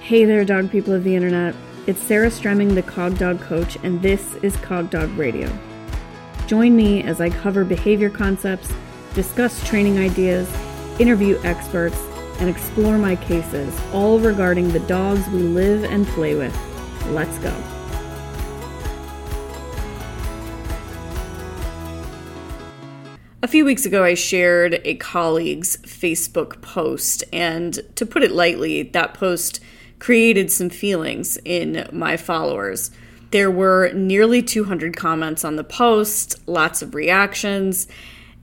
Hey there, dog people of the internet. It's Sarah Stremming, the Cog Dog Coach, and this is Cog Dog Radio. Join me as I cover behavior concepts, discuss training ideas, interview experts, and explore my cases, all regarding the dogs we live and play with. Let's go. A few weeks ago, I shared a colleague's Facebook post, and to put it lightly, that post created some feelings in my followers. There were nearly 200 comments on the post, lots of reactions,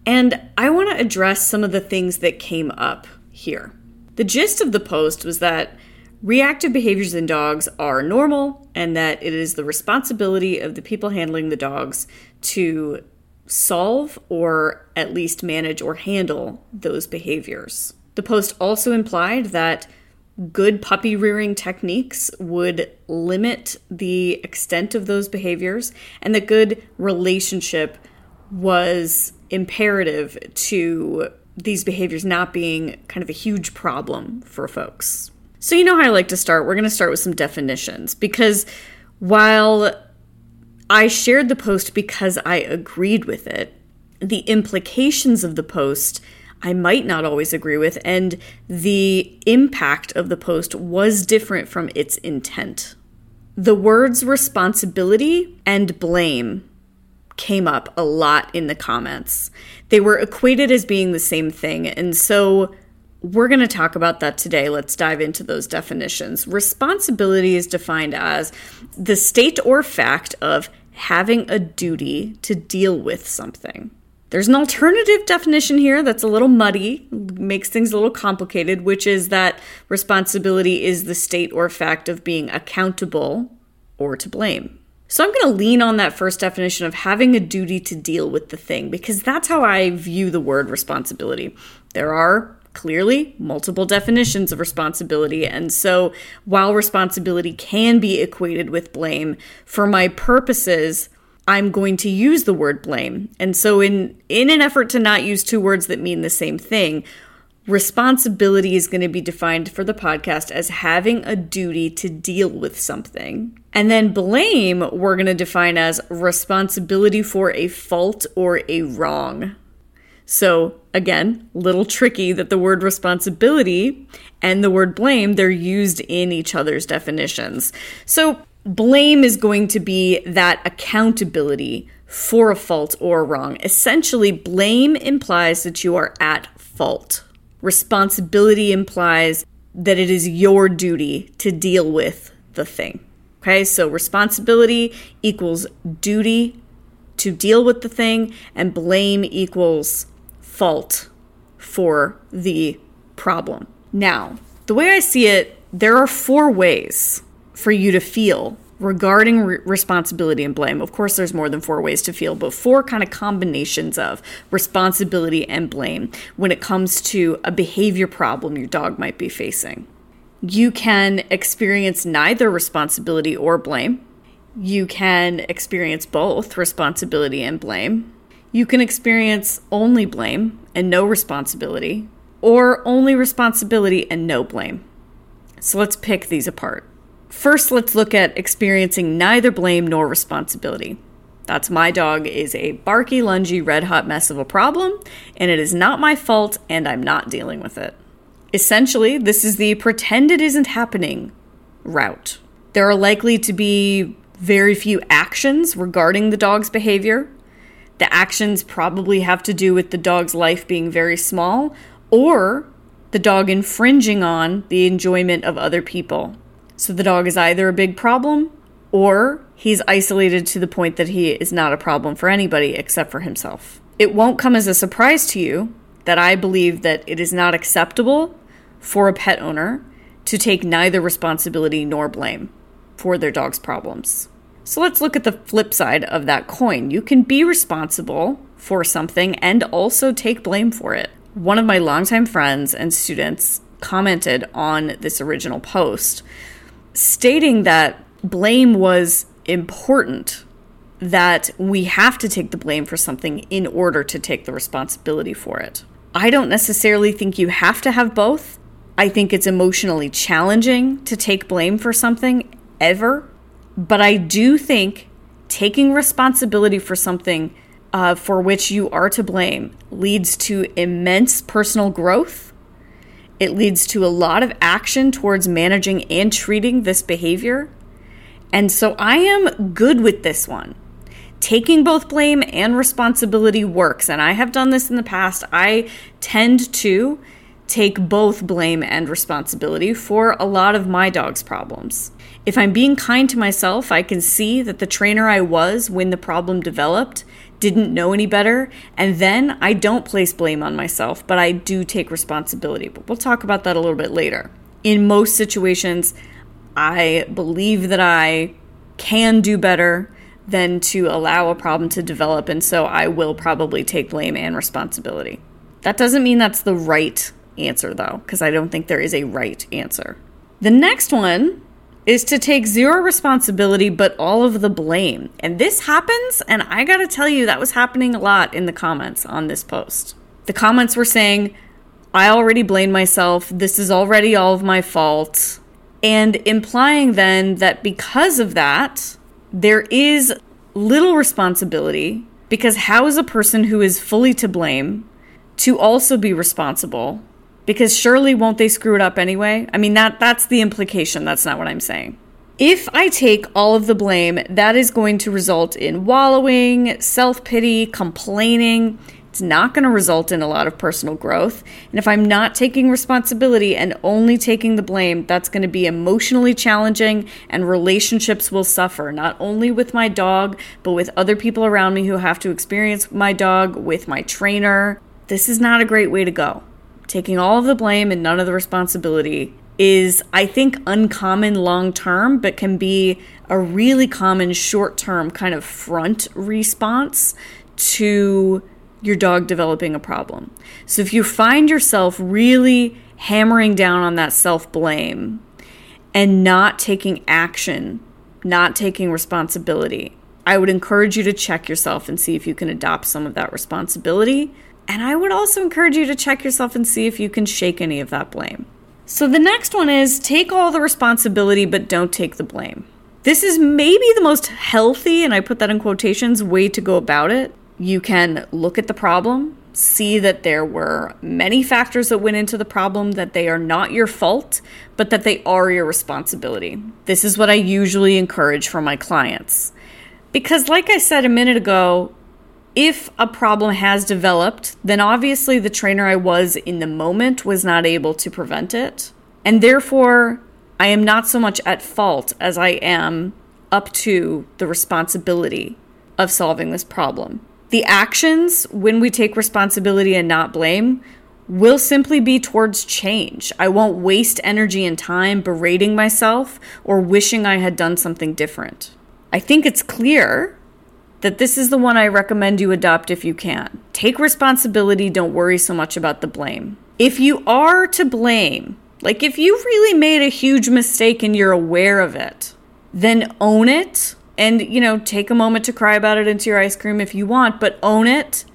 and I want to address some of the things that came up here. The gist of the post was that reactive behaviors in dogs are normal and that it is the responsibility of the people handling the dogs to solve or at least manage or handle those behaviors. The post also implied that good puppy rearing techniques would limit the extent of those behaviors, and that good relationship was imperative to these behaviors not being kind of a huge problem for folks. So, you know how I like to start? We're going to start with some definitions because while I shared the post because I agreed with it, the implications of the post I might not always agree with, and the impact of the post was different from its intent. The words responsibility and blame came up a lot in the comments. They were equated as being the same thing, and so we're going to talk about that today. Let's dive into those definitions. Responsibility is defined as the state or fact of having a duty to deal with something. There's an alternative definition here that's a little muddy, makes things a little complicated, which is that responsibility is the state or fact of being accountable or to blame. So I'm going to lean on that first definition of having a duty to deal with the thing because that's how I view the word responsibility. There are clearly multiple definitions of responsibility. And so while responsibility can be equated with blame, for my purposes, I'm going to use the word blame. And so in in an effort to not use two words that mean the same thing, responsibility is going to be defined for the podcast as having a duty to deal with something. And then blame we're going to define as responsibility for a fault or a wrong. So, again, little tricky that the word responsibility and the word blame, they're used in each other's definitions. So, blame is going to be that accountability for a fault or a wrong. Essentially, blame implies that you are at fault. Responsibility implies that it is your duty to deal with the thing. Okay, so responsibility equals duty to deal with the thing, and blame equals fault for the problem. Now, the way I see it, there are four ways for you to feel regarding re- responsibility and blame. Of course, there's more than four ways to feel, but four kind of combinations of responsibility and blame when it comes to a behavior problem your dog might be facing. You can experience neither responsibility or blame. You can experience both responsibility and blame. You can experience only blame and no responsibility, or only responsibility and no blame. So let's pick these apart. First, let's look at experiencing neither blame nor responsibility. That's my dog is a barky, lungy, red hot mess of a problem, and it is not my fault, and I'm not dealing with it. Essentially, this is the pretend it isn't happening route. There are likely to be very few actions regarding the dog's behavior. The actions probably have to do with the dog's life being very small or the dog infringing on the enjoyment of other people. So the dog is either a big problem or he's isolated to the point that he is not a problem for anybody except for himself. It won't come as a surprise to you that I believe that it is not acceptable for a pet owner to take neither responsibility nor blame for their dog's problems. So let's look at the flip side of that coin. You can be responsible for something and also take blame for it. One of my longtime friends and students commented on this original post stating that blame was important, that we have to take the blame for something in order to take the responsibility for it. I don't necessarily think you have to have both. I think it's emotionally challenging to take blame for something ever. But I do think taking responsibility for something uh, for which you are to blame leads to immense personal growth. It leads to a lot of action towards managing and treating this behavior. And so I am good with this one. Taking both blame and responsibility works. And I have done this in the past. I tend to take both blame and responsibility for a lot of my dog's problems. If I'm being kind to myself, I can see that the trainer I was when the problem developed didn't know any better, and then I don't place blame on myself, but I do take responsibility. But we'll talk about that a little bit later. In most situations, I believe that I can do better than to allow a problem to develop, and so I will probably take blame and responsibility. That doesn't mean that's the right answer, though, because I don't think there is a right answer. The next one is to take zero responsibility but all of the blame. And this happens, and I gotta tell you, that was happening a lot in the comments on this post. The comments were saying, I already blame myself, this is already all of my fault. And implying then that because of that, there is little responsibility because how is a person who is fully to blame to also be responsible because surely won't they screw it up anyway? I mean that that's the implication, that's not what I'm saying. If I take all of the blame, that is going to result in wallowing, self-pity, complaining. It's not going to result in a lot of personal growth. And if I'm not taking responsibility and only taking the blame, that's going to be emotionally challenging and relationships will suffer, not only with my dog, but with other people around me who have to experience my dog, with my trainer. This is not a great way to go taking all of the blame and none of the responsibility is, I think, uncommon long term, but can be a really common short term kind of front response to your dog developing a problem. So if you find yourself really hammering down on that self blame and not taking action, not taking responsibility, I would encourage you to check yourself and see if you can adopt some of that responsibility and I would also encourage you to check yourself and see if you can shake any of that blame. So the next one is take all the responsibility, but don't take the blame. This is maybe the most healthy, and I put that in quotations, way to go about it. You can look at the problem, see that there were many factors that went into the problem, that they are not your fault, but that they are your responsibility. This is what I usually encourage for my clients. Because, like I said a minute ago, if a problem has developed, then obviously the trainer I was in the moment was not able to prevent it. And therefore, I am not so much at fault as I am up to the responsibility of solving this problem. The actions, when we take responsibility and not blame, will simply be towards change. I won't waste energy and time berating myself or wishing I had done something different. I think it's clear that this is the one I recommend you adopt if you can. Take responsibility, don't worry so much about the blame. If you are to blame, like if you really made a huge mistake and you're aware of it, then own it and, you know, take a moment to cry about it into your ice cream if you want, but own it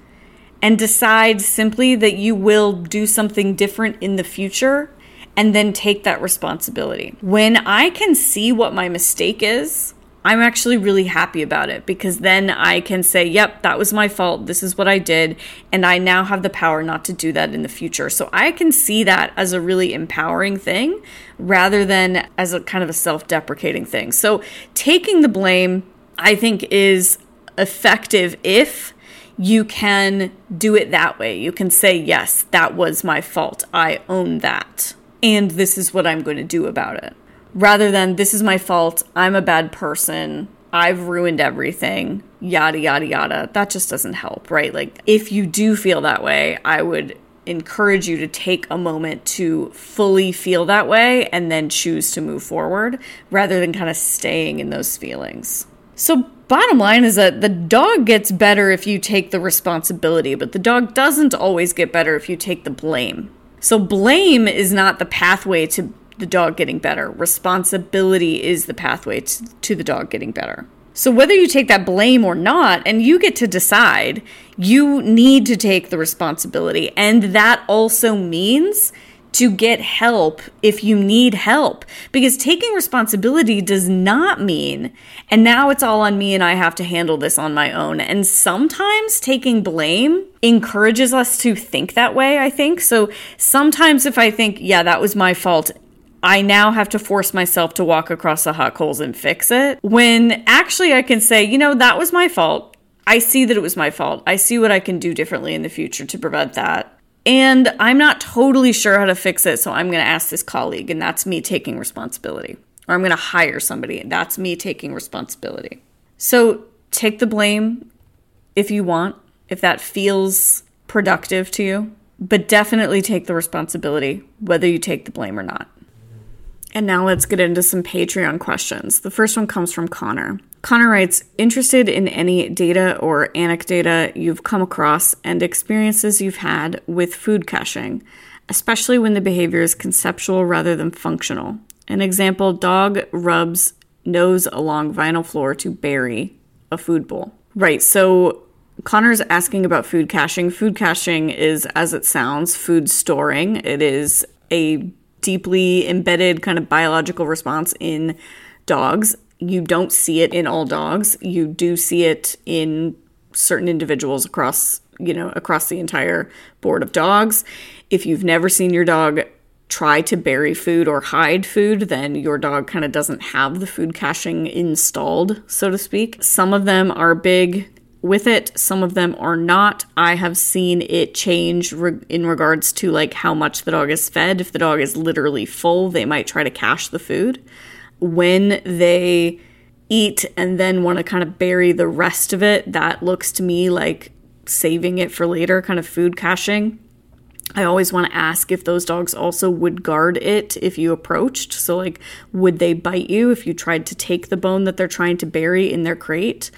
and decide simply that you will do something different in the future and then take that responsibility. When I can see what my mistake is, I'm actually really happy about it because then I can say, yep, that was my fault. This is what I did. And I now have the power not to do that in the future. So I can see that as a really empowering thing rather than as a kind of a self deprecating thing. So taking the blame, I think, is effective if you can do it that way. You can say, yes, that was my fault. I own that. And this is what I'm going to do about it rather than this is my fault, I'm a bad person, I've ruined everything, yada, yada, yada. That just doesn't help, right? Like, if you do feel that way, I would encourage you to take a moment to fully feel that way and then choose to move forward rather than kind of staying in those feelings. So, bottom line is that the dog gets better if you take the responsibility, but the dog doesn't always get better if you take the blame. So, blame is not the pathway to the dog getting better. Responsibility is the pathway to, to the dog getting better. So, whether you take that blame or not, and you get to decide, you need to take the responsibility. And that also means to get help if you need help. Because taking responsibility does not mean, and now it's all on me and I have to handle this on my own. And sometimes taking blame encourages us to think that way, I think. So sometimes if I think, yeah, that was my fault, I now have to force myself to walk across the hot coals and fix it. When actually I can say, you know, that was my fault. I see that it was my fault. I see what I can do differently in the future to prevent that. And I'm not totally sure how to fix it, so I'm going to ask this colleague, and that's me taking responsibility. Or I'm going to hire somebody, and that's me taking responsibility. So take the blame if you want, if that feels productive to you, but definitely take the responsibility, whether you take the blame or not. And now let's get into some Patreon questions. The first one comes from Connor. Connor writes Interested in any data or anecdata you've come across and experiences you've had with food caching, especially when the behavior is conceptual rather than functional. An example dog rubs nose along vinyl floor to bury a food bowl. Right, so Connor's asking about food caching. Food caching is, as it sounds, food storing. It is a deeply embedded kind of biological response in dogs. You don't see it in all dogs. You do see it in certain individuals across, you know, across the entire board of dogs. If you've never seen your dog try to bury food or hide food, then your dog kind of doesn't have the food caching installed, so to speak. Some of them are big with it. Some of them are not. I have seen it change re- in regards to like how much the dog is fed. If the dog is literally full, they might try to cache the food. When they eat and then want to kind of bury the rest of it, that looks to me like saving it for later, kind of food caching. I always want to ask if those dogs also would guard it if you approached. So, like, would they bite you if you tried to take the bone that they're trying to bury in their crate?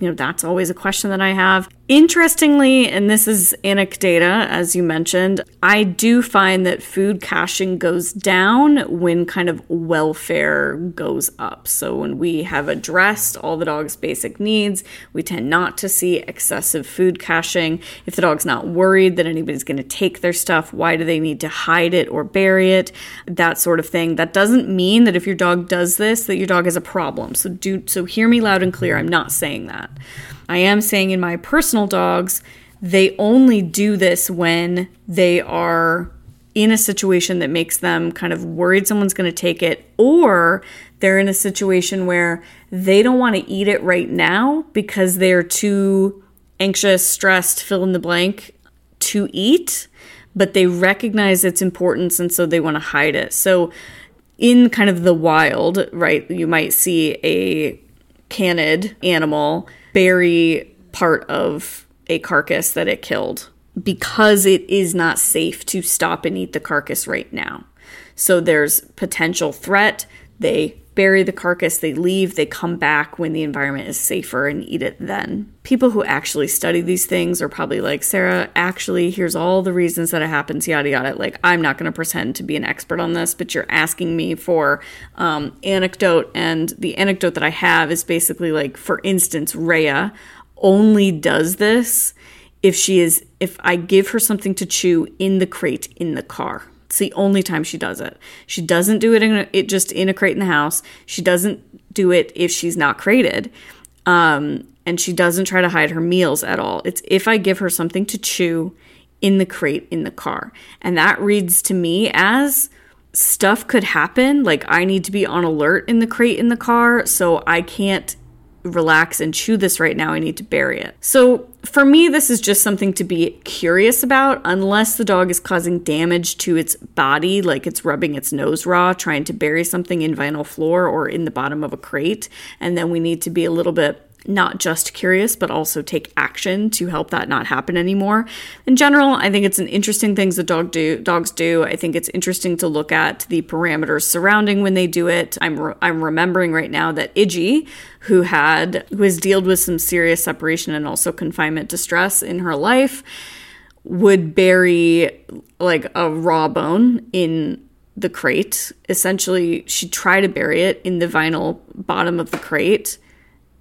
You know, that's always a question that I have. Interestingly, and this is anecdata, as you mentioned, I do find that food caching goes down when kind of welfare goes up. So when we have addressed all the dog's basic needs, we tend not to see excessive food caching. If the dog's not worried that anybody's going to take their stuff, why do they need to hide it or bury it? That sort of thing. That doesn't mean that if your dog does this, that your dog has a problem. So do so hear me loud and clear. I'm not saying that. I am saying in my personal dogs, they only do this when they are in a situation that makes them kind of worried someone's going to take it, or they're in a situation where they don't want to eat it right now because they're too anxious, stressed, fill in the blank to eat, but they recognize its importance and so they want to hide it. So, in kind of the wild, right, you might see a canid animal bury part of a carcass that it killed because it is not safe to stop and eat the carcass right now. So there's potential threat. They bury the carcass, they leave, they come back when the environment is safer and eat it then. People who actually study these things are probably like, Sarah, actually, here's all the reasons that it happens, yada yada. Like, I'm not going to pretend to be an expert on this, but you're asking me for um, anecdote, and the anecdote that I have is basically like, for instance, Rhea only does this if she is if I give her something to chew in the crate in the car. It's the only time she does it. She doesn't do it in a, it just in a crate in the house. She doesn't do it if she's not crated. Um, and she doesn't try to hide her meals at all. It's if I give her something to chew in the crate in the car. And that reads to me as stuff could happen. Like I need to be on alert in the crate in the car, so I can't relax and chew this right now. I need to bury it. So, for me, this is just something to be curious about, unless the dog is causing damage to its body, like it's rubbing its nose raw, trying to bury something in vinyl floor or in the bottom of a crate. And then we need to be a little bit not just curious, but also take action to help that not happen anymore. In general, I think it's an interesting things that dog do dogs do. I think it's interesting to look at the parameters surrounding when they do it. I'm re- I'm remembering right now that Iggy, who had who has dealt with some serious separation and also confinement distress in her life, would bury like a raw bone in the crate. Essentially, she'd try to bury it in the vinyl bottom of the crate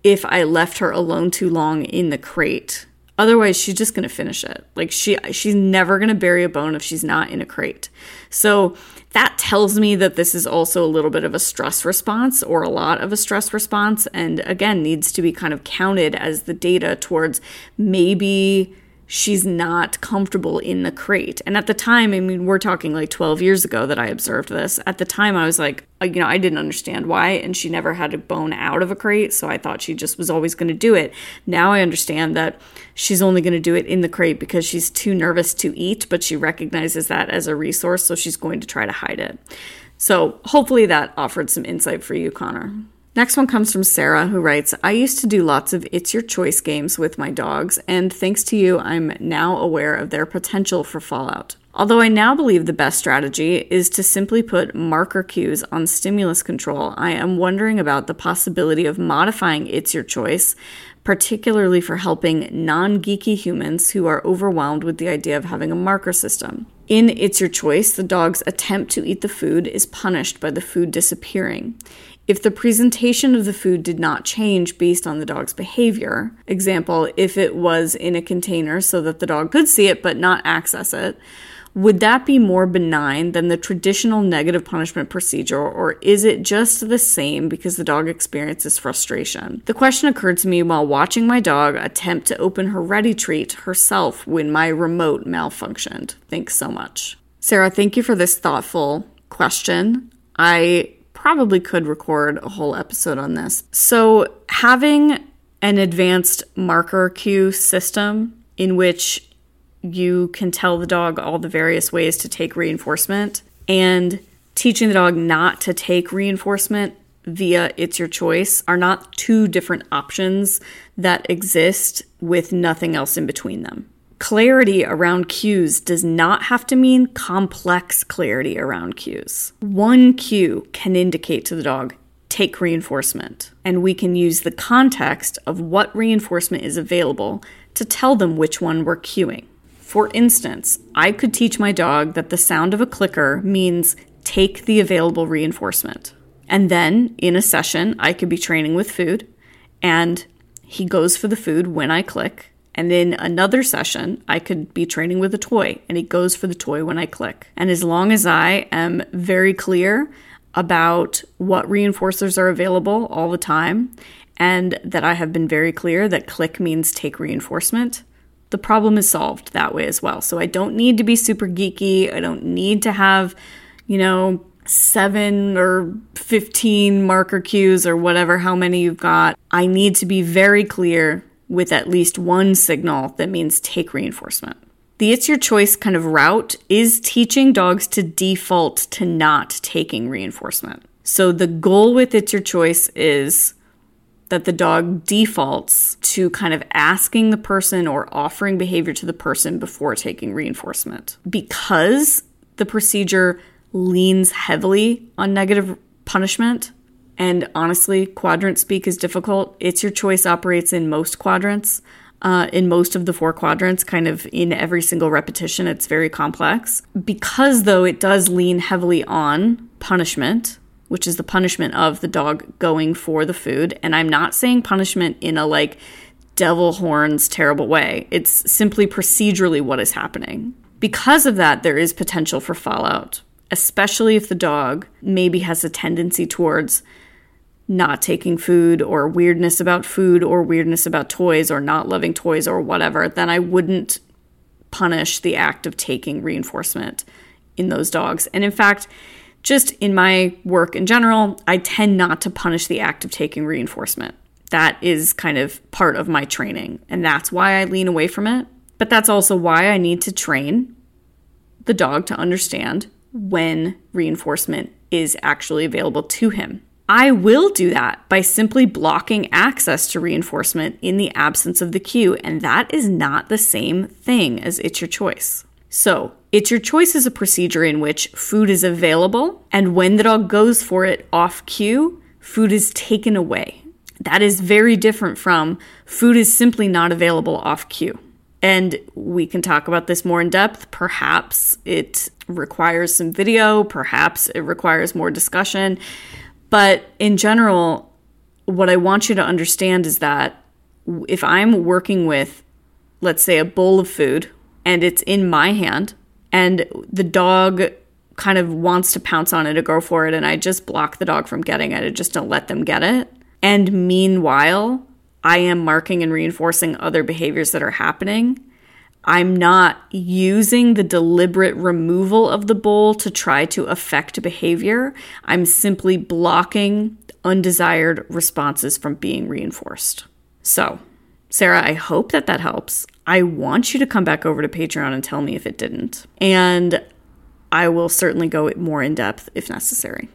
if I left her alone too long in the crate, Otherwise, she's just going to finish it. Like she she's never going to bury a bone if she's not in a crate. So that tells me that this is also a little bit of a stress response or a lot of a stress response and again needs to be kind of counted as the data towards maybe she's not comfortable in the crate. And at the time, I mean, we're talking like 12 years ago that I observed this. At the time, I was like, uh, you know, I didn't understand why. And she never had a bone out of a crate. So I thought she just was always going to do it. Now I understand that she's only going to do it in the crate because she's too nervous to eat, but she recognizes that as a resource. So she's going to try to hide it. So hopefully that offered some insight for you, Connor. Next one comes from Sarah, who writes I used to do lots of It's Your Choice games with my dogs, and thanks to you, I'm now aware of their potential for fallout. Although I now believe the best strategy is to simply put marker cues on stimulus control, I am wondering about the possibility of modifying It's Your Choice, particularly for helping non geeky humans who are overwhelmed with the idea of having a marker system. In It's Your Choice, the dog's attempt to eat the food is punished by the food disappearing. If the presentation of the food did not change based on the dog's behavior, example, if it was in a container so that the dog could see it but not access it, would that be more benign than the traditional negative punishment procedure, or is it just the same because the dog experiences frustration? The question occurred to me while watching my dog attempt to open her ready treat herself when my remote malfunctioned. Thanks so much. Sarah, thank you for this thoughtful question. I probably could record a whole episode on this. So, having an advanced marker cue system in which you can tell the dog all the various ways to take reinforcement and teaching the dog not to take reinforcement via it's your choice are not two different options that exist with nothing else in between them. Clarity around cues does not have to mean complex clarity around cues. One cue can indicate to the dog, take reinforcement, and we can use the context of what reinforcement is available to tell them which one we're cueing. For instance, I could teach my dog that the sound of a clicker means take the available reinforcement. And then in a session, I could be training with food, and he goes for the food when I click and in another session, I could be training with a toy and it goes for the toy when I click. And as long as I am very clear about what reinforcers are available all the time and that I have been very clear that click means take reinforcement, the problem is solved that way as well. So I don't need to be super geeky. I don't need to have, you know, seven or 15 marker cues or whatever, how many you've got. I need to be very clear with at least one signal that means take reinforcement. The It's Your Choice kind of route is teaching dogs to default to not taking reinforcement. So the goal with It's Your Choice is that the dog defaults to kind of asking the person or offering behavior to the person before taking reinforcement. Because the procedure leans heavily on negative punishment, and honestly, quadrant speak is difficult. It's your choice operates in most quadrants, uh, in most of the four quadrants, kind of in every single repetition. It's very complex. Because, though, it does lean heavily on punishment, which is the punishment of the dog going for the food. And I'm not saying punishment in a like devil horns terrible way, it's simply procedurally what is happening. Because of that, there is potential for fallout, especially if the dog maybe has a tendency towards not taking food or weirdness about food or weirdness about toys or not loving toys or whatever, then I wouldn't punish the act of taking reinforcement in those dogs. And in fact, just in my work in general, I tend not to punish the act of taking reinforcement. That is kind of part of my training, and that's why I lean away from it. But that's also why I need to train the dog to understand when reinforcement is actually available to him. I will do that by simply blocking access to reinforcement in the absence of the cue, and that is not the same thing as it's your choice. So, it's your choice is a procedure in which food is available, and when the dog goes for it off cue, food is taken away. That is very different from food is simply not available off cue. And we can talk about this more in depth. Perhaps it requires some video, perhaps it requires more discussion. But in general, what I want you to understand is that if I'm working with let's say, a bowl of food and it's in my hand, and the dog kind of wants to pounce on it or go for it, and I just block the dog from getting it. I just don't let them get it. And meanwhile, I am marking and reinforcing other behaviors that are happening. I'm not using the deliberate removal of the bowl to try to affect behavior. I'm simply blocking undesired responses from being reinforced. So, Sarah, I hope that that helps. I want you to come back over to Patreon and tell me if it didn't. And I will certainly go more in depth if necessary.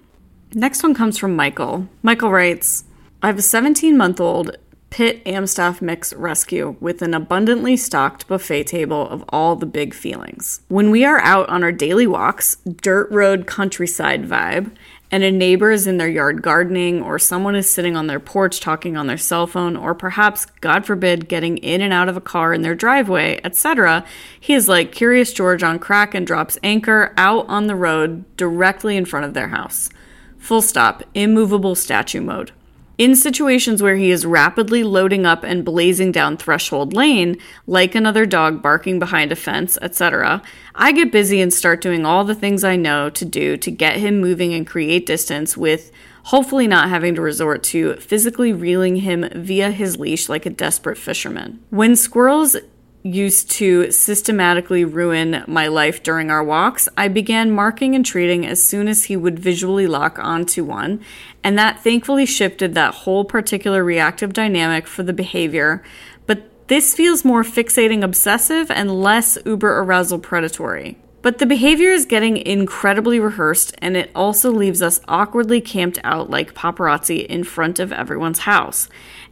Next one comes from Michael. Michael writes I have a 17 month old Pit Amstaff Mix Rescue with an abundantly stocked buffet table of all the big feelings. When we are out on our daily walks, dirt road countryside vibe, and a neighbor is in their yard gardening, or someone is sitting on their porch talking on their cell phone, or perhaps, God forbid, getting in and out of a car in their driveway, etc., he is like Curious George on crack and drops anchor out on the road directly in front of their house. Full stop, immovable statue mode. In situations where he is rapidly loading up and blazing down threshold lane, like another dog barking behind a fence, etc., I get busy and start doing all the things I know to do to get him moving and create distance with hopefully not having to resort to physically reeling him via his leash like a desperate fisherman. When squirrels used to systematically ruin my life during our walks, I began marking and treating as soon as he would visually lock onto one, and that thankfully shifted that whole particular reactive dynamic for the behavior. But this feels more fixating obsessive and less uber arousal predatory. But the behavior is getting incredibly rehearsed, and it also leaves us awkwardly camped out like paparazzi in front of everyone's house.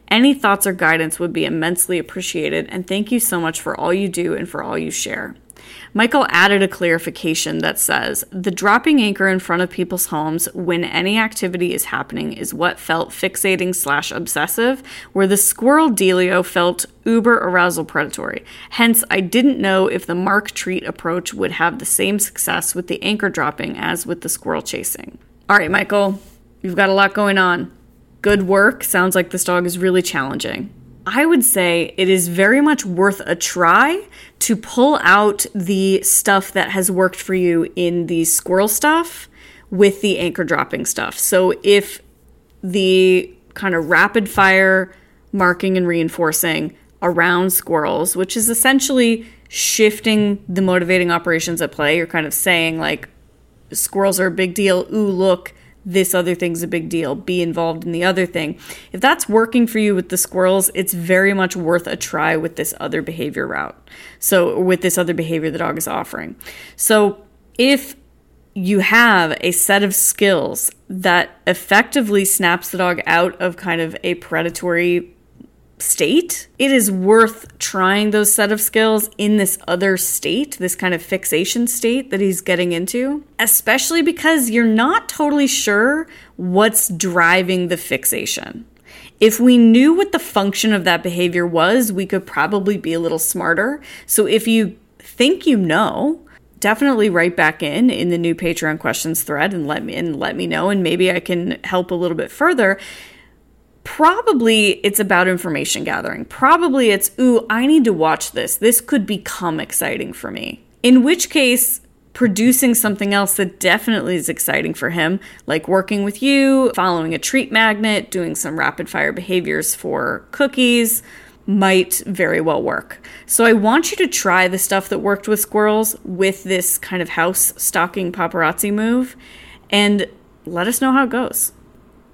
Any thoughts or guidance would be immensely appreciated, and thank you so much for all you do and for all you share. Michael added a clarification that says the dropping anchor in front of people's homes when any activity is happening is what felt fixating slash obsessive, where the squirrel dealio felt uber arousal predatory. Hence, I didn't know if the mark treat approach would have the same success with the anchor dropping as with the squirrel chasing. All right, Michael, you've got a lot going on good work. Sounds like this dog is really challenging. I would say it is very much worth a try to pull out the stuff that has worked for you in the squirrel stuff with the anchor dropping stuff. So if the kind of rapid fire marking and reinforcing around squirrels, which is essentially shifting the motivating operations at play, you're kind of saying like squirrels are a big deal. Ooh, look, this other thing's a big deal. Be involved in the other thing. If that's working for you with the squirrels, it's very much worth a try with this other behavior route. So, with this other behavior the dog is offering. So, if you have a set of skills that effectively snaps the dog out of kind of a predatory state, it is worth trying those set of skills in this other state, this kind of fixation state that he's getting into, especially because you're not totally sure what's driving the fixation. If we knew what the function of that behavior was, we could probably be a little smarter. So if you think you know, definitely write back in in the new Patreon questions thread and let me and let me know and maybe I can help a little bit further probably it's about information gathering. Probably it's, ooh, I need to watch this. This could become exciting for me. In which case, producing something else that definitely is exciting for him, like working with you, following a treat magnet, doing some rapid fire behaviors for cookies, might very well work. So I want you to try the stuff that worked with squirrels with this kind of house stalking paparazzi move and let us know how it goes.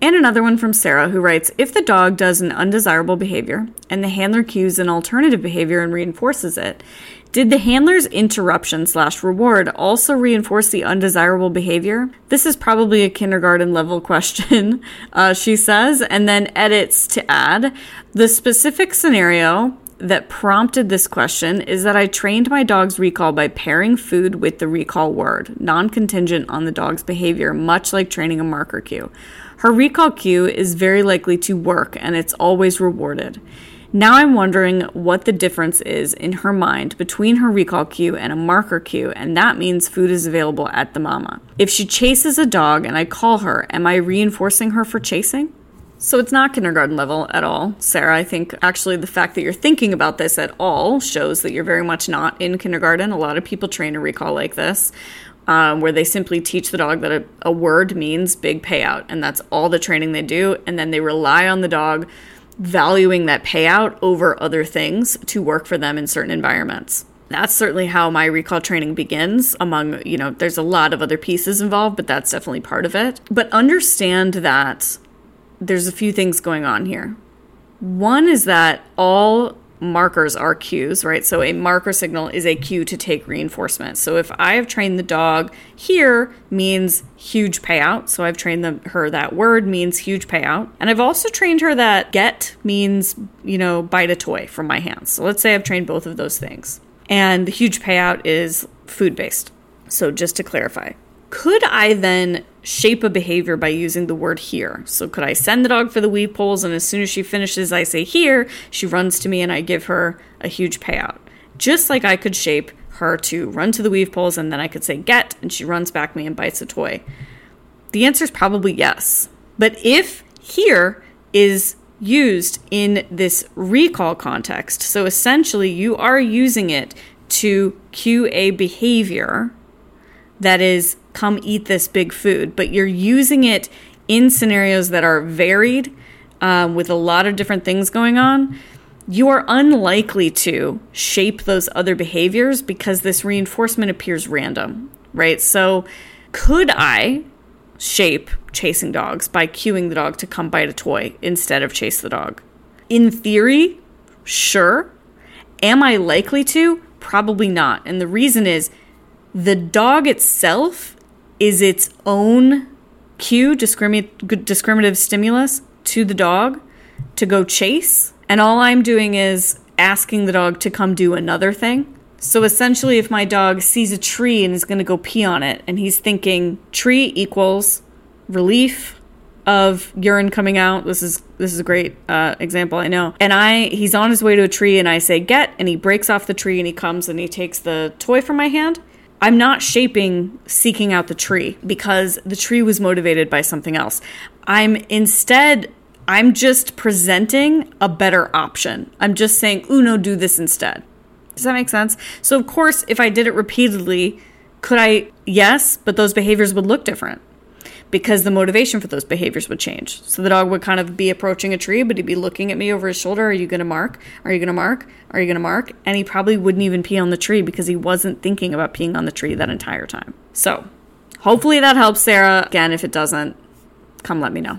And another one from Sarah who writes If the dog does an undesirable behavior and the handler cues an alternative behavior and reinforces it, did the handler's interruption slash reward also reinforce the undesirable behavior? This is probably a kindergarten level question, uh, she says, and then edits to add the specific scenario that prompted this question is that I trained my dog's recall by pairing food with the recall word, non contingent on the dog's behavior, much like training a marker cue. Her recall cue is very likely to work and it's always rewarded. Now I'm wondering what the difference is in her mind between her recall cue and a marker cue, and that means food is available at the mama. If she chases a dog and I call her, am I reinforcing her for chasing? So it's not kindergarten level at all, Sarah. I think actually the fact that you're thinking about this at all shows that you're very much not in kindergarten. A lot of people train a recall like this, um, where they simply teach the dog that a, a word means big payout, and that's all the training they do. And then they rely on the dog valuing that payout over other things to work for them in certain environments that's certainly how my recall training begins among you know there's a lot of other pieces involved but that's definitely part of it but understand that there's a few things going on here. One is that all markers are cues, right? So a marker signal is a cue to take reinforcement. So if I have trained the dog here means huge payout. So I've trained her that word means huge payout. And I've also trained her that get means, you know, bite a toy from my hands. So let's say I've trained both of those things. And the huge payout is food based. So just to clarify, could I then shape a behavior by using the word here? So could I send the dog for the weave poles and as soon as she finishes, I say here, she runs to me and I give her a huge payout. Just like I could shape her to run to the weave poles and then I could say get and she runs back me and bites a toy. The answer is probably yes. But if here is used in this recall context, so essentially you are using it to cue a behavior that is come eat this big food, but you're using it in scenarios that are varied um, with a lot of different things going on, you are unlikely to shape those other behaviors because this reinforcement appears random, right? So, could I shape chasing dogs by cueing the dog to come bite a toy instead of chase the dog? In theory, sure. Am I likely to? Probably not. And the reason is the dog itself is its own cue, discrimin- discriminative stimulus to the dog to go chase. And all I'm doing is asking the dog to come do another thing. So essentially, if my dog sees a tree and is going to go pee on it, and he's thinking tree equals relief of urine coming out. This is this is a great uh, example, I know. And I he's on his way to a tree, and I say get, and he breaks off the tree, and he comes and he takes the toy from my hand. I'm not shaping seeking out the tree because the tree was motivated by something else. I'm instead, I'm just presenting a better option. I'm just saying, Uno, do this instead. Does that make sense? So, of course, if I did it repeatedly, could I? Yes, but those behaviors would look different because the motivation for those behaviors would change. So the dog would kind of be approaching a tree, but he'd be looking at me over his shoulder. Are you going to mark? Are you going to mark? Are you going to mark? And he probably wouldn't even pee on the tree because he wasn't thinking about peeing on the tree that entire time. So hopefully that helps, Sarah. Again, if it doesn't, come let me know.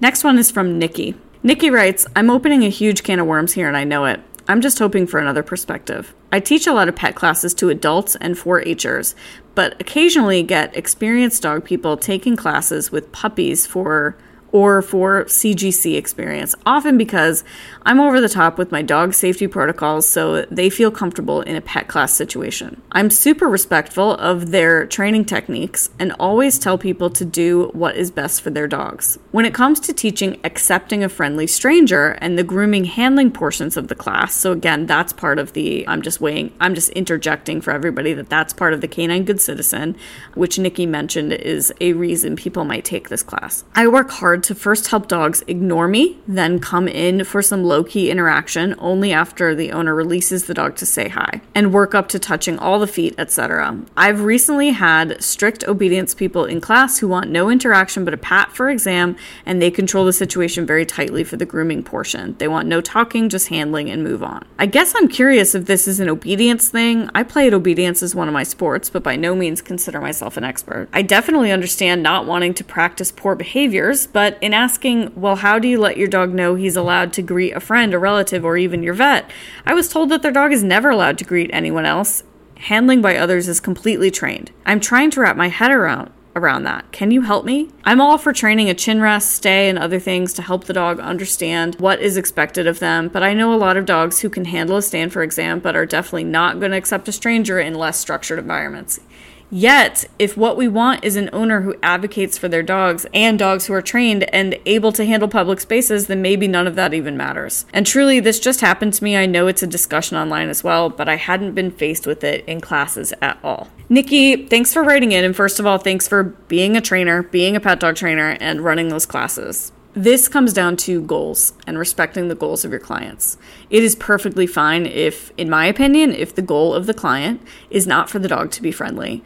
Next one is from Nikki. Nikki writes, I'm opening a huge can of worms here and I know it. I'm just hoping for another perspective. I teach a lot of pet classes to adults and 4 Hers, but occasionally get experienced dog people taking classes with puppies for or for CGC experience, often because I'm over the top with my dog safety protocols so they feel comfortable in a pet class situation. I'm super respectful of their training techniques and always tell people to do what is best for their dogs. When it comes to teaching accepting a friendly stranger and the grooming handling portions of the class, so again, that's part of the, I'm just weighing, I'm just interjecting for everybody that that's part of the Canine Good Citizen, which Nikki mentioned is a reason people might take this class. I work hard to first help dogs ignore me, then come in for some low key interaction only after the owner releases the dog to say hi, and work up to touching all the feet, etc. I've recently had strict obedience people in class who want no interaction but a pat for exam, and they control the situation very tightly for the grooming portion. They want no talking, just handling and move on. I guess I'm curious if this is an obedience thing. I played obedience as one of my sports, but by no means consider myself an expert. I definitely understand not wanting to practice poor behaviors, but but in asking, well, how do you let your dog know he's allowed to greet a friend, a relative, or even your vet? I was told that their dog is never allowed to greet anyone else. Handling by others is completely trained. I'm trying to wrap my head around around that. Can you help me? I'm all for training a chin rest, stay, and other things to help the dog understand what is expected of them, but I know a lot of dogs who can handle a stand for exam but are definitely not going to accept a stranger in less structured environments. Yet, if what we want is an owner who advocates for their dogs and dogs who are trained and able to handle public spaces, then maybe none of that even matters. And truly, this just happened to me. I know it's a discussion online as well, but I hadn't been faced with it in classes at all. Nikki, thanks for writing in. And first of all, thanks for being a trainer, being a pet dog trainer, and running those classes. This comes down to goals and respecting the goals of your clients. It is perfectly fine if, in my opinion, if the goal of the client is not for the dog to be friendly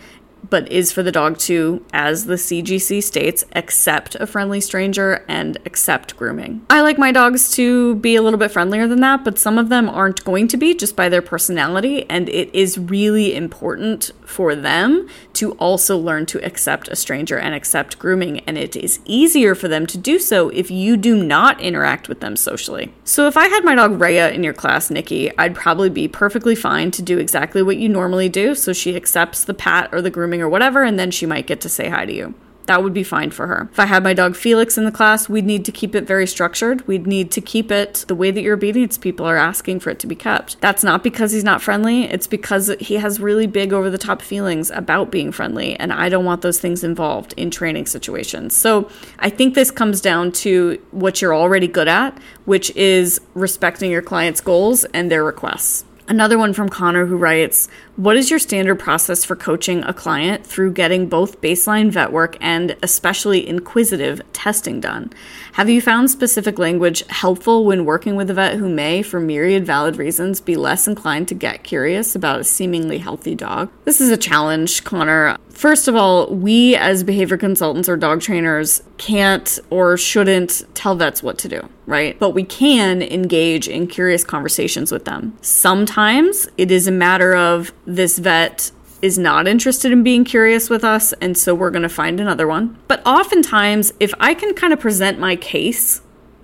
but is for the dog to, as the CGC states, accept a friendly stranger and accept grooming. I like my dogs to be a little bit friendlier than that, but some of them aren't going to be just by their personality, and it is really important for them to also learn to accept a stranger and accept grooming, and it is easier for them to do so if you do not interact with them socially. So if I had my dog Rhea in your class, Nikki, I'd probably be perfectly fine to do exactly what you normally do, so she accepts the pat or the grooming grooming or whatever, and then she might get to say hi to you. That would be fine for her. If I had my dog Felix in the class, we'd need to keep it very structured. We'd need to keep it the way that your obedience people are asking for it to be kept. That's not because he's not friendly, it's because he has really big over the top feelings about being friendly, and I don't want those things involved in training situations. So I think this comes down to what you're already good at, which is respecting your client's goals and their requests. Another one from Connor who writes, What is your standard process for coaching a client through getting both baseline vet work and especially inquisitive testing done? Have you found specific language helpful when working with a vet who may, for myriad valid reasons, be less inclined to get curious about a seemingly healthy dog? This is a challenge, Connor. First of all, we as behavior consultants or dog trainers can't or shouldn't tell vets what to do, right? But we can engage in curious conversations with them. Sometimes it is a matter of this vet is not interested in being curious with us, and so we're going to find another one. But oftentimes, if I can kind of present my case,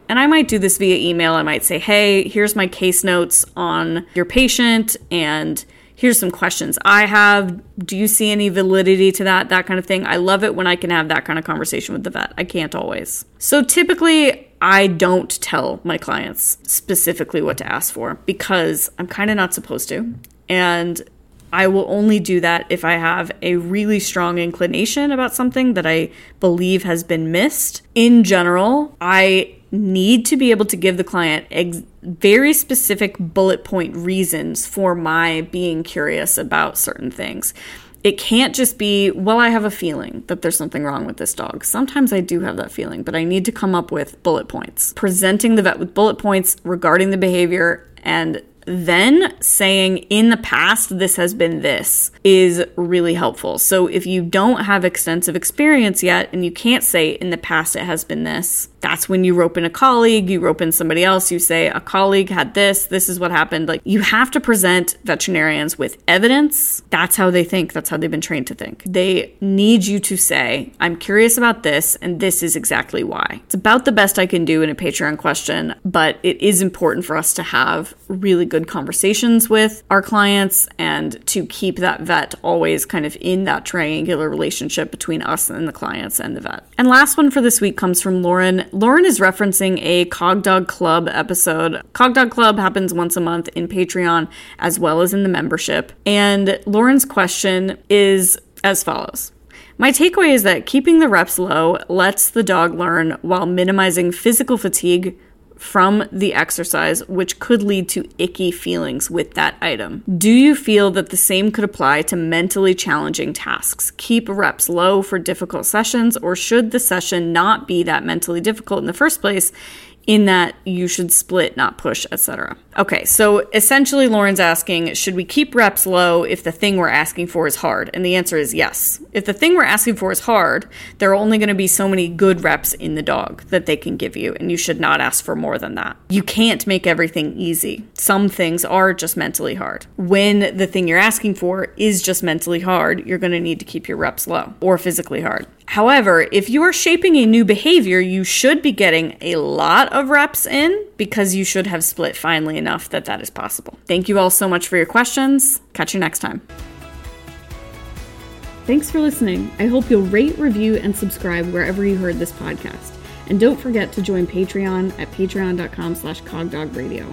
and I might do this via email, I might say, hey, here's my case notes on your patient, and here's some questions I have. Do you see any validity to that? That kind of thing. I love it when I can have that kind of conversation with the vet. I can't always. So typically, I don't tell my clients specifically what to ask for because I'm kind of not supposed to. And I will only do that if I have a really strong inclination about something that I believe has been missed. In general, I need to be able to give the client ex- very specific bullet point reasons for my being curious about certain things. It can't just be, well, I have a feeling that there's something wrong with this dog. Sometimes I do have that feeling, but I need to come up with bullet points. Presenting the vet with bullet points regarding the behavior and then saying in the past this has been this is really helpful. So if you don't have extensive experience yet and you can't say in the past it has been this, that's when you rope in a colleague, you rope in somebody else, you say a colleague had this, this is what happened. Like you have to present veterinarians with evidence. That's how they think, that's how they've been trained to think. They need you to say, I'm curious about this and this is exactly why. It's about the best I can do in a Patreon question, but it is important for us to have really good conversations with our clients and to keep that vet always kind of in that triangular relationship between us and the clients and the vet. And last one for this week comes from Lauren. Lauren is referencing a Cogdog Club episode. Cogdog Club happens once a month in Patreon as well as in the membership. And Lauren's question is as follows. My takeaway is that keeping the reps low lets the dog learn while minimizing physical fatigue from the exercise, which could lead to icky feelings with that item. Do you feel that the same could apply to mentally challenging tasks? Keep reps low for difficult sessions, or should the session not be that mentally difficult in the first place? In that you should split, not push, etc. Okay, so essentially, Lauren's asking should we keep reps low if the thing we're asking for is hard? And the answer is yes. If the thing we're asking for is hard, there are only going to be so many good reps in the dog that they can give you, and you should not ask for more than that. You can't make everything easy. Some things are just mentally hard. When the thing you're asking for is just mentally hard, you're going to need to keep your reps low or physically hard. However, if you are shaping a new behavior, you should be getting a lot of reps in because you should have split finely enough that that is possible. Thank you all so much for your questions. Catch you next time. Thanks for listening. I hope you'll rate, review, and subscribe wherever you heard this podcast. And don't forget to join Patreon at patreon.com slash cogdogradio.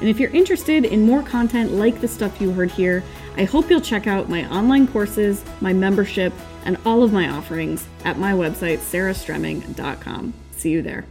And if you're interested in more content like the stuff you heard here, I hope you'll check out my online courses, my membership, and all of my offerings at my website, sarahstremming.com. See you there.